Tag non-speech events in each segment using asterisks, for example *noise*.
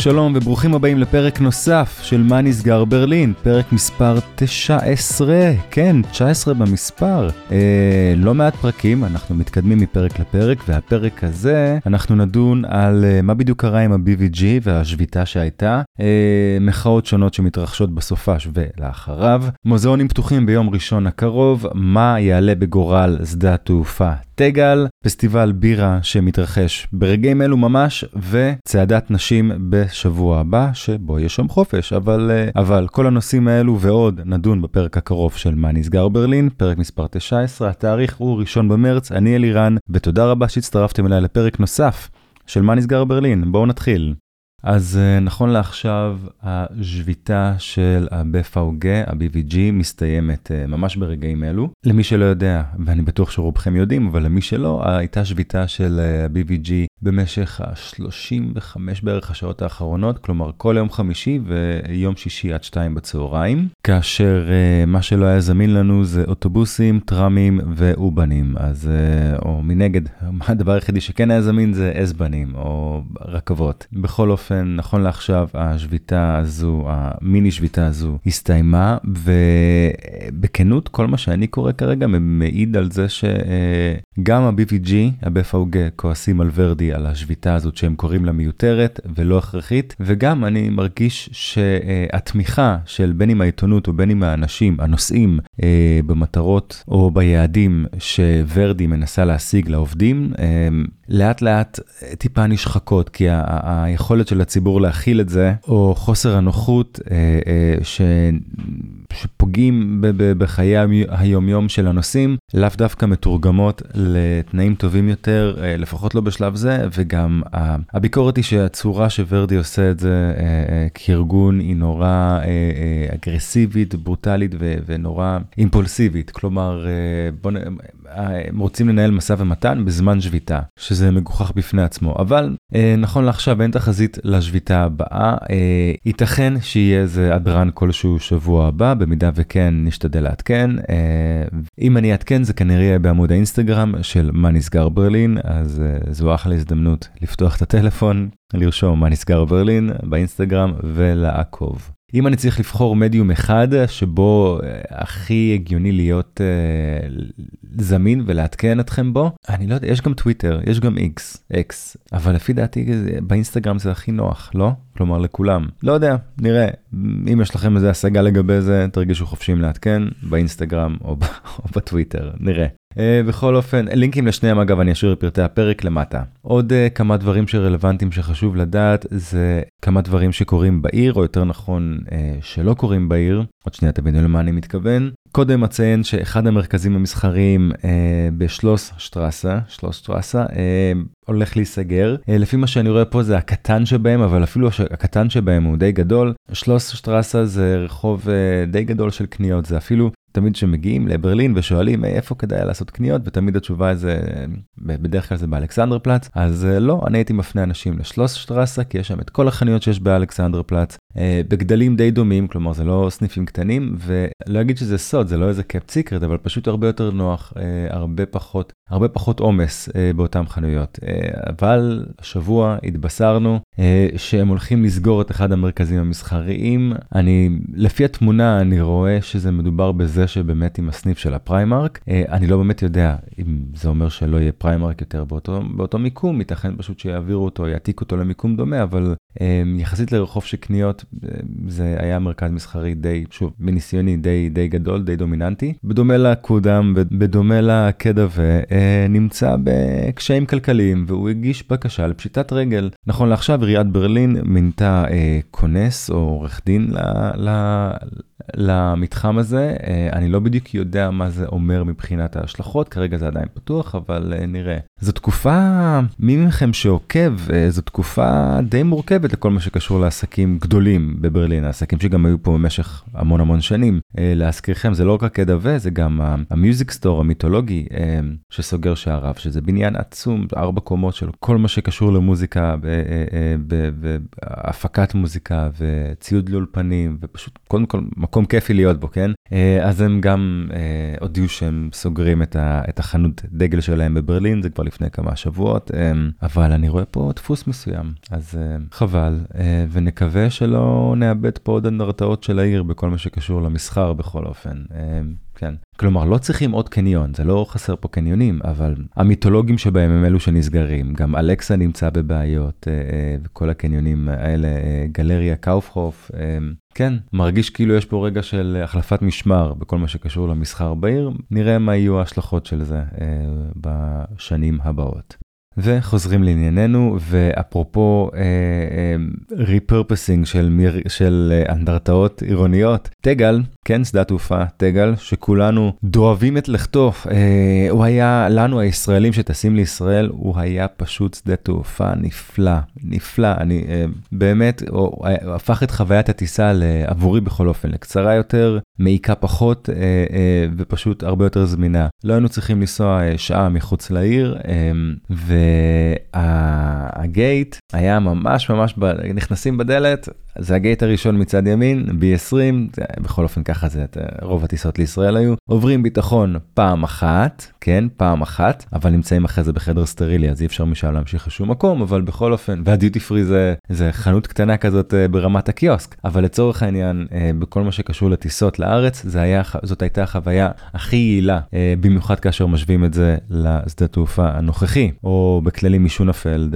שלום וברוכים הבאים לפרק נוסף של מה נסגר ברלין, פרק מספר 19, כן, 19 במספר. אה, לא מעט פרקים, אנחנו מתקדמים מפרק לפרק, והפרק הזה אנחנו נדון על אה, מה בדיוק קרה עם ה-BVG והשביתה שהייתה, אה, מחאות שונות שמתרחשות בסופש ולאחריו, מוזיאונים פתוחים ביום ראשון הקרוב, מה יעלה בגורל שדה התעופה תגל, פסטיבל בירה שמתרחש ברגעים אלו ממש, וצעדת נשים בשבוע הבא, שבו יש יום חופש, אבל, אה, אבל כל הנושאים האלו ועוד נדון בפרק הקרוב של מה נסגר ברלין, פרק מספר 19, התאריך הוא ראשון במרץ, אני אלירן, ותודה רבה שהצטרפתם אליי לפרק נוסף של מה נסגר ברלין, בואו נתחיל. אז אה, נכון לעכשיו השביתה של ה-BFAUG, ה-BVG, מסתיימת אה, ממש ברגעים אלו. למי שלא יודע, ואני בטוח שרובכם יודעים, אבל למי שלא, הייתה שביתה של ה-BVG אה, במשך ה-35 בערך השעות האחרונות, כלומר כל יום חמישי ויום שישי עד שתיים בצהריים, כאשר מה שלא היה זמין לנו זה אוטובוסים, טראמים ואובנים. אז, או מנגד, *laughs* הדבר היחידי שכן היה זמין זה אסבנים או רכבות. בכל אופן, נכון לעכשיו, השביתה הזו, המיני שביתה הזו, הסתיימה, ובכנות, כל מה שאני קורא כרגע מעיד על זה שגם ה-BVG, ה-BFOG, כועסים על ורדי על השביתה הזאת שהם קוראים לה מיותרת ולא הכרחית, וגם אני מרגיש שהתמיכה של בין אם העיתונות או בין אם האנשים, הנושאים אה, במטרות או ביעדים שוורדי מנסה להשיג לעובדים, אה, לאט לאט טיפה נשחקות, כי היכולת של הציבור להכיל את זה, או חוסר הנוחות אה, אה. שפוגעים בחיי היומיום של הנוסעים, לאו דווקא מתורגמות לתנאים טובים יותר, אה, לפחות לא בשלב זה, וגם הביקורת היא שהצורה שוורדי עושה את זה אה, אה, כארגון היא נורא אגרסיבית, ברוטלית ונורא אימפולסיבית. כלומר, בוא, הם רוצים לנהל משא ומתן בזמן שביתה, שזה מגוחך בפני עצמו. אבל נכון לעכשיו אין תחזית לשביתה הבאה, ייתכן שיהיה איזה הדרן כלשהו שבוע הבא. במידה וכן נשתדל לעדכן. אה, אם אני אעדכן זה כנראה יהיה בעמוד האינסטגרם של מה נסגר ברלין, אז אה, זו אחלה הזדמנות לפתוח את הטלפון, לרשום מה נסגר ברלין באינסטגרם ולעקוב. אם אני צריך לבחור מדיום אחד שבו אה, הכי הגיוני להיות uh, זמין ולעדכן אתכם בו, אני לא יודע, יש גם טוויטר, יש גם איקס, אקס, אבל לפי דעתי באינסטגרם זה הכי נוח, לא? כלומר לכולם. לא יודע, נראה. אם יש לכם איזה השגה לגבי זה, תרגישו חופשיים לעדכן באינסטגרם או, *laughs* או בטוויטר, נראה. Uh, בכל אופן, לינקים לשניהם אגב אני אשאיר בפרטי הפרק למטה. עוד uh, כמה דברים שרלוונטיים שחשוב לדעת זה כמה דברים שקורים בעיר, או יותר נכון uh, שלא קורים בעיר. עוד שנייה תבינו למה אני מתכוון. קודם אציין שאחד המרכזים המסחריים אה, בשלוס שטרסה, שלוס שטרסה, אה, הולך להיסגר. אה, לפי מה שאני רואה פה זה הקטן שבהם, אבל אפילו הקטן שבהם הוא די גדול. שלוס שטרסה זה רחוב אה, די גדול של קניות, זה אפילו תמיד כשמגיעים לברלין ושואלים איפה כדאי לעשות קניות ותמיד התשובה זה בדרך כלל זה באלכסנדר פלאץ אז אה, לא אני הייתי מפנה אנשים לשלוס שטרסה כי יש שם את כל החנויות שיש באלכסנדר פלאץ אה, בגדלים די דומים כלומר זה לא סניפים קטנים ולא אגיד שזה סוד זה לא איזה קאפ סיקרט אבל פשוט הרבה יותר נוח אה, הרבה פחות הרבה פחות עומס באותם חנויות. אבל השבוע התבשרנו שהם הולכים לסגור את אחד המרכזים המסחריים. אני לפי התמונה אני רואה שזה מדובר בזה שבאמת עם הסניף של ה Primark, אה, אני לא באמת יודע אם זה אומר שלא יהיה Primark יותר באותו, באותו מיקום, ייתכן פשוט שיעבירו אותו, יעתיקו אותו למיקום דומה, אבל אה, יחסית לרחוב של קניות, אה, זה היה מרכז מסחרי די, שוב, מניסיוני די, די גדול, די דומיננטי. בדומה לקודם, בדומה ל KaDeWe נמצא בקשיים כלכליים, והוא הגיש בקשה לפשיטת רגל. נכון לעכשיו עיריית ברלין מינתה כונס או עורך דין. למתחם הזה. אה, אני לא בדיוק יודע מה זה אומר מבחינת ההשלכות, כרגע זה עדיין פתוח, אבל אה, נראה. זו תקופה, מי מכם שעוקב, אה, זו תקופה די מורכבת לכל מה שקשור לעסקים גדולים בברלין, העסקים שגם היו פה במשך המון המון שנים. להזכירכם, זה לא רק הקדע ו, זה גם המיוזיק סטור המיתולוגי שסוגר שעריו, שזה בניין עצום, ארבע קומות של כל מה שקשור למוזיקה, בהפקת מוזיקה וציוד לאולפנים, ופשוט קודם כל מקום מקום כיפי להיות בו, כן? אז הם גם הודיעו שהם סוגרים את החנות דגל שלהם בברלין, זה כבר לפני כמה שבועות, אבל אני רואה פה דפוס מסוים, אז חבל, ונקווה שלא נאבד פה עוד אנדרטאות של העיר בכל מה שקשור למסחר בכל אופן. כן. כלומר, לא צריכים עוד קניון, זה לא חסר פה קניונים, אבל המיתולוגים שבהם הם אלו שנסגרים. גם אלכסה נמצא בבעיות, אה, אה, וכל הקניונים האלה, אה, גלריה קאופחוף. כן, מרגיש כאילו יש פה רגע של החלפת משמר בכל מה שקשור למסחר בעיר. נראה מה יהיו ההשלכות של זה בשנים הבאות. וחוזרים לענייננו, ואפרופו ריפרפסינג אה, אה, של, מיר, של אה, אנדרטאות עירוניות, תגל, כן, שדה תעופה, תגל, שכולנו דואבים את לכתו, אה, הוא היה, לנו הישראלים שטסים לישראל, הוא היה פשוט שדה תעופה נפלא, נפלא, אני אה, באמת, הוא, הוא הפך את חוויית הטיסה עבורי בכל אופן לקצרה יותר, מעיקה פחות אה, אה, ופשוט הרבה יותר זמינה. לא היינו צריכים לנסוע אה, שעה מחוץ לעיר, אה, ו... והגייט היה ממש ממש, ב... נכנסים בדלת, זה הגייט הראשון מצד ימין, B20, זה, בכל אופן ככה זה, רוב הטיסות לישראל היו, עוברים ביטחון פעם אחת, כן, פעם אחת, אבל נמצאים אחרי זה בחדר סטרילי, אז אי אפשר משם להמשיך לשום מקום, אבל בכל אופן, והדיוטי פרי זה, זה חנות קטנה כזאת אה, ברמת הקיוסק, אבל לצורך העניין, אה, בכל מה שקשור לטיסות לארץ, זה היה, זאת הייתה החוויה הכי יעילה, אה, במיוחד כאשר משווים את זה לשדה תעופה הנוכחי, או בכללי משונפלד.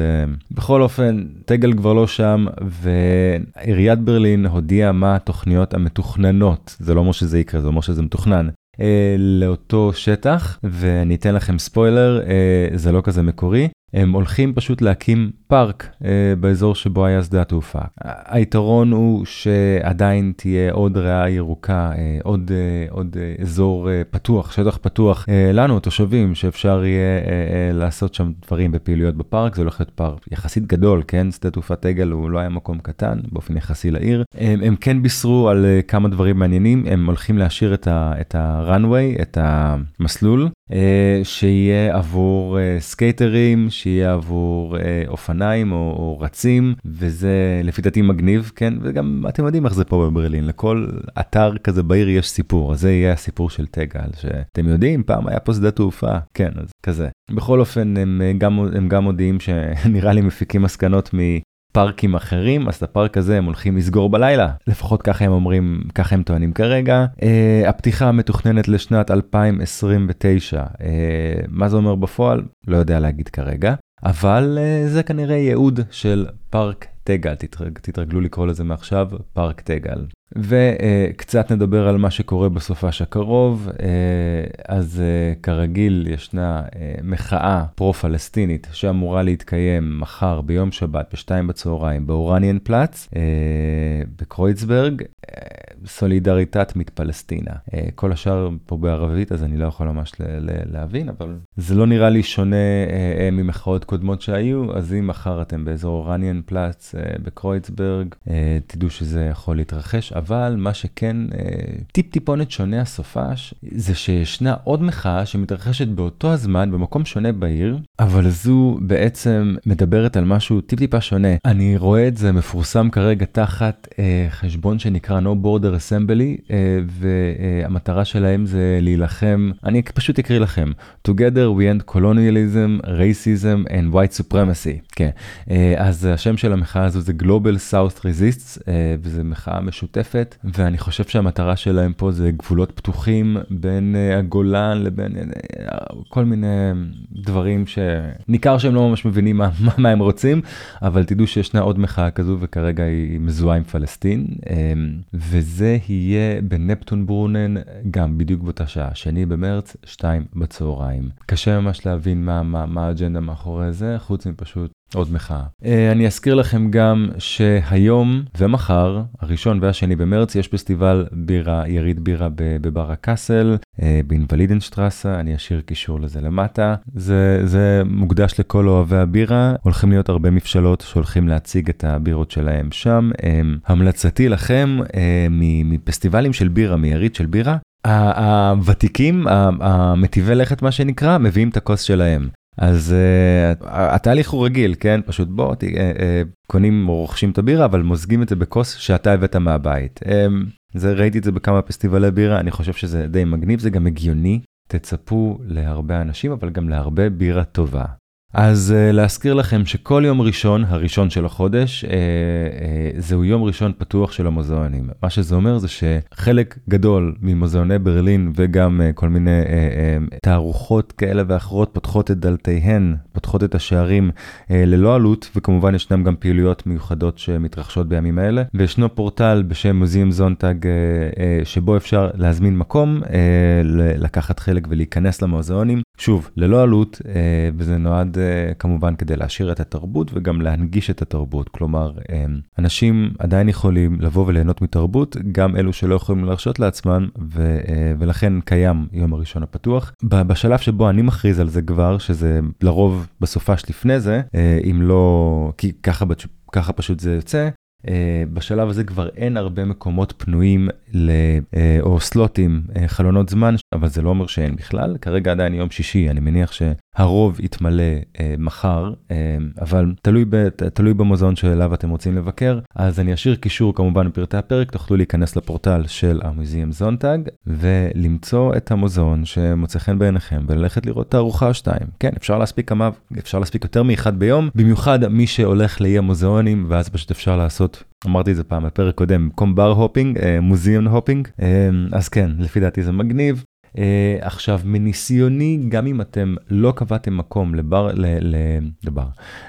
בכל אופן, טגל כבר לא שם, ועיריית ברלין הודיעה מה התוכניות המתוכננות, זה לא אומר שזה יקרה, זה אומר שזה מתוכנן, אה, לאותו שטח, ואני אתן לכם ספוילר, אה, זה לא כזה מקורי. הם הולכים פשוט להקים פארק אה, באזור שבו היה שדה התעופה. היתרון הוא שעדיין תהיה עוד ריאה ירוקה, אה, עוד, אה, עוד אה, אזור אה, פתוח, שטח פתוח אה, לנו, התושבים, שאפשר יהיה אה, אה, לעשות שם דברים בפעילויות בפארק, זה הולך להיות פארק יחסית גדול, כן? שדה תעופה תגל הוא לא היה מקום קטן באופן יחסי לעיר. הם, הם כן בישרו על אה, כמה דברים מעניינים, הם הולכים להשאיר את ה-runway, את המסלול, אה, שיהיה עבור אה, סקייטרים, שיהיה עבור אה, אופניים או, או רצים, וזה לפי דעתי מגניב, כן? וגם אתם יודעים איך זה פה בברלין, לכל אתר כזה בעיר יש סיפור, אז זה יהיה הסיפור של תגל, שאתם יודעים, פעם היה פה שדה תעופה, כן, אז כזה. בכל אופן, הם גם, הם גם מודיעים שנראה לי מפיקים מסקנות. פארקים אחרים, אז את הפארק הזה הם הולכים לסגור בלילה. לפחות ככה הם אומרים, ככה הם טוענים כרגע. Uh, הפתיחה מתוכננת לשנת 2029. Uh, אה, מה זה אומר בפועל? לא יודע להגיד כרגע. אבל uh, זה כנראה ייעוד של פארק תגל, תתרג, תתרגלו לקרוא לזה מעכשיו פארק תגל. וקצת נדבר על מה שקורה בסופש הקרוב. Uh, אז uh, כרגיל ישנה uh, מחאה פרו-פלסטינית שאמורה להתקיים מחר ביום שבת בשתיים בצהריים באורניאן פלאץ uh, בקרויצברג. סולידריטת מתפלסטינה. Uh, כל השאר פה בערבית אז אני לא יכול ממש להבין, אבל זה לא נראה לי שונה ממחאות קודמות שהיו, אז אם מחר אתם באזור אורניאן פלאץ uh, בקרויצברג, תדעו שזה יכול להתרחש. אבל מה שכן אה, טיפ טיפונת שונה הסופש, זה שישנה עוד מחאה שמתרחשת באותו הזמן במקום שונה בעיר, אבל זו בעצם מדברת על משהו טיפ טיפה שונה. אני רואה את זה מפורסם כרגע תחת אה, חשבון שנקרא No Border Assembly, אה, והמטרה שלהם זה להילחם, אני פשוט אקריא לכם, Together we end colonialism, racism and white supremacy. כן, אה, אז השם של המחאה הזו זה Global South Resists, אה, וזו מחאה משותפת. ואני חושב שהמטרה שלהם פה זה גבולות פתוחים בין uh, הגולן לבין כל מיני דברים שניכר שהם לא ממש מבינים מה, מה, הם רוצים, אבל תדעו שישנה עוד מחאה כזו וכרגע היא מזוהה עם פלסטין, וזה יהיה בנפטון ברונן גם בדיוק באותה שעה, שני במרץ, שתיים בצהריים. קשה ממש להבין מה, מה, מה האג'נדה מאחורי זה, חוץ מפשוט עוד מחאה. Uh, אני אזכיר לכם גם שהיום ומחר, הראשון והשני במרץ, יש פסטיבל בירה, יריד בירה בבר הקאסל, uh, באינוולידנשטרסה, אני אשאיר קישור לזה למטה. זה, זה מוקדש לכל אוהבי הבירה, הולכים להיות הרבה מבשלות שהולכים להציג את הבירות שלהם שם. Um, המלצתי לכם מפסטיבלים של בירה, מיריד של בירה, הוותיקים, המטיבי לכת מה שנקרא, מביאים את הכוס שלהם. אז uh, התהליך הוא רגיל, כן? פשוט בוא, uh, uh, קונים או רוכשים את הבירה, אבל מוזגים את זה בכוס שאתה הבאת מהבית. Um, זה ראיתי את זה בכמה פסטיבלי בירה, אני חושב שזה די מגניב, זה גם הגיוני. תצפו להרבה אנשים, אבל גם להרבה בירה טובה. אז uh, להזכיר לכם שכל יום ראשון, הראשון של החודש, uh, uh, זהו יום ראשון פתוח של המוזיאונים. מה שזה אומר זה שחלק גדול ממוזיאוני ברלין וגם כל מיני תערוכות כאלה ואחרות פותחות את דלתיהן, פותחות את השערים ללא עלות, וכמובן ישנם גם פעילויות מיוחדות שמתרחשות בימים האלה. וישנו פורטל בשם מוזיאום זונטג שבו אפשר להזמין מקום, לקחת חלק ולהיכנס למוזיאונים. שוב, ללא עלות, וזה נועד... כמובן כדי להשאיר את התרבות וגם להנגיש את התרבות. כלומר, אנשים עדיין יכולים לבוא וליהנות מתרבות, גם אלו שלא יכולים להרשות לעצמם, ו, ולכן קיים יום הראשון הפתוח. בשלב שבו אני מכריז על זה כבר, שזה לרוב בסופש לפני זה, אם לא, כי ככה, ככה פשוט זה יוצא, Uh, בשלב הזה כבר אין הרבה מקומות פנויים או סלוטים, uh, חלונות זמן, אבל זה לא אומר שאין בכלל. כרגע עדיין יום שישי, אני מניח שהרוב יתמלא uh, מחר, אבל תלוי, ב, תלוי במוזיאון שאליו אתם רוצים לבקר. אז אני אשאיר קישור כמובן בפרטי הפרק, תוכלו להיכנס לפורטל של המוזיאום זונטג ולמצוא את המוזיאון שמוצא חן בעיניכם וללכת לראות תערוכה או שתיים. כן, אפשר להספיק כמה, אפשר להספיק יותר מאחד ביום, במיוחד מי שהולך לאי המוזיאונים, ואז פשוט אפשר לעשות אמרתי את זה פעם בפרק קודם, במקום bar hopping, מוזיאון hopping, אז כן, לפי דעתי זה מגניב. Uh, עכשיו מניסיוני גם אם אתם לא קבעתם מקום לבר, ל, ל, לבר,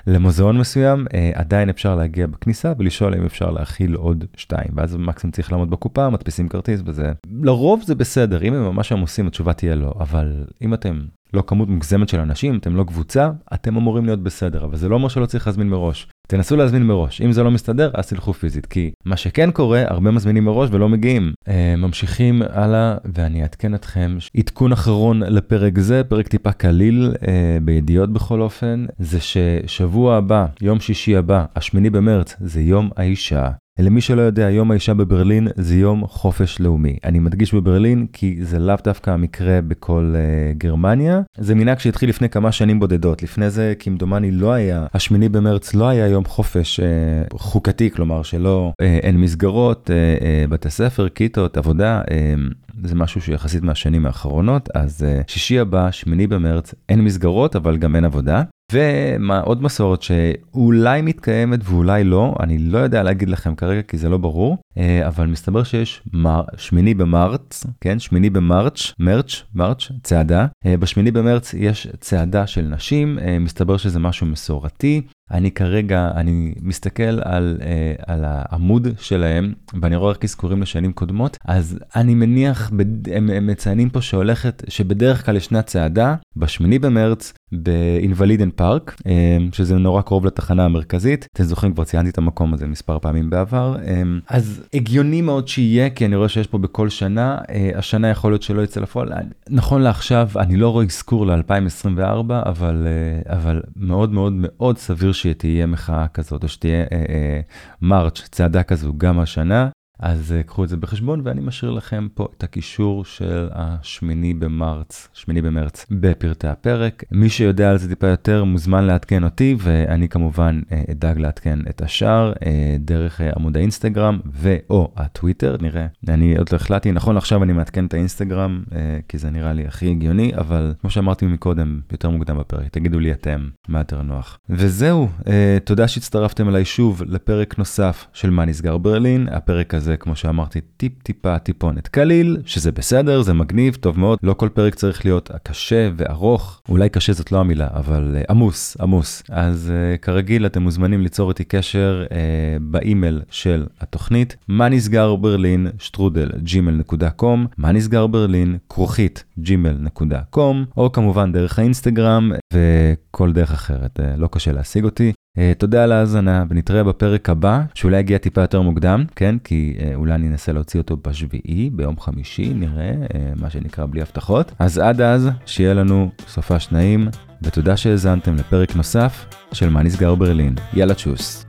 למוזיאון מסוים uh, עדיין אפשר להגיע בכניסה ולשאול אם אפשר להכיל עוד שתיים. ואז מקסימום צריך לעמוד בקופה מדפיסים כרטיס וזה. לרוב זה בסדר אם הם ממש עמוסים התשובה תהיה לא. אבל אם אתם לא כמות מוגזמת של אנשים, אתם לא קבוצה, אתם אמורים להיות בסדר, אבל זה לא אומר שלא צריך להזמין מראש. תנסו להזמין מראש, אם זה לא מסתדר, אז תלכו פיזית, כי מה שכן קורה, הרבה מזמינים מראש ולא מגיעים. אה, ממשיכים הלאה, ואני אעדכן אתכם, עדכון אחרון לפרק זה, פרק טיפה קליל, אה, בידיעות בכל אופן, זה ששבוע הבא, יום שישי הבא, השמיני במרץ, זה יום האישה. למי שלא יודע, יום האישה בברלין זה יום חופש לאומי. אני מדגיש בברלין כי זה לאו דווקא המקרה בכל uh, גרמניה. זה מנהג שהתחיל לפני כמה שנים בודדות. לפני זה, כמדומני, לא היה, השמיני במרץ לא היה יום חופש uh, חוקתי, כלומר שלא, uh, אין מסגרות, uh, uh, בתי ספר, כיתות, עבודה. Uh, זה משהו שיחסית מהשנים האחרונות, אז uh, שישי הבא, שמיני במרץ, אין מסגרות, אבל גם אין עבודה. ועוד מסורת שאולי מתקיימת ואולי לא, אני לא יודע להגיד לכם כרגע כי זה לא ברור, אה, אבל מסתבר שיש מר... שמיני במרץ, כן, שמיני במרץ, מרץ, מרץ, צעדה. אה, בשמיני במרץ יש צעדה של נשים, אה, מסתבר שזה משהו מסורתי. אני כרגע, אני מסתכל על, אה, על העמוד שלהם, ואני רואה רק אזכורים לשנים קודמות, אז אני מניח, בד... הם, הם מציינים פה שהולכת, שבדרך כלל ישנה צעדה, בשמיני במרץ, באינוולידן פארק, אה, שזה נורא קרוב לתחנה המרכזית. אתם זוכרים, כבר ציינתי את המקום הזה מספר פעמים בעבר. אה, אז הגיוני מאוד שיהיה, כי אני רואה שיש פה בכל שנה, אה, השנה יכול להיות שלא יצא לפועל. נכון לעכשיו, אני לא רואה אזכור ל-2024, אבל, אבל מאוד מאוד מאוד סביר שתהיה מחאה כזאת, או שתהיה אה, אה, מרץ', צעדה כזו גם השנה. אז uh, קחו את זה בחשבון ואני משאיר לכם פה את הקישור של השמיני במרץ, שמיני במרץ בפרטי הפרק. מי שיודע על זה טיפה יותר מוזמן לעדכן אותי ואני כמובן uh, אדאג לעדכן את השאר uh, דרך עמוד האינסטגרם ו/או הטוויטר, נראה. אני עוד לא החלטתי, נכון עכשיו אני מעדכן את האינסטגרם כי זה נראה לי הכי הגיוני, אבל כמו שאמרתי מקודם, יותר מוקדם בפרק, תגידו לי אתם מה יותר נוח. וזהו, תודה שהצטרפתם אליי שוב לפרק נוסף של מה נסגר ברלין, הפרק הזה. זה כמו שאמרתי טיפ טיפה טיפונת קליל שזה בסדר זה מגניב טוב מאוד לא כל פרק צריך להיות קשה וארוך. אולי קשה זאת לא המילה אבל uh, עמוס עמוס. אז uh, כרגיל אתם מוזמנים ליצור איתי קשר uh, באימייל של התוכנית מה נסגר ברלין שטרודל קום מה נסגר ברלין כרוכית קום או כמובן דרך האינסטגרם וכל דרך אחרת. uh, לא קשה להשיג אותי. Uh, תודה על ההאזנה ונתראה בפרק הבא שאולי יגיע טיפה יותר מוקדם כן? כי uh, אולי אני אנסה להוציא אותו בשביעי ביום חמישי נראה uh, מה שנקרא בלי הבטחות. אז עד אז שיהיה לנו סופה שניים ותודה שהאזנתם לפרק נוסף של מה נסגר ברלין יאללה צ'וס.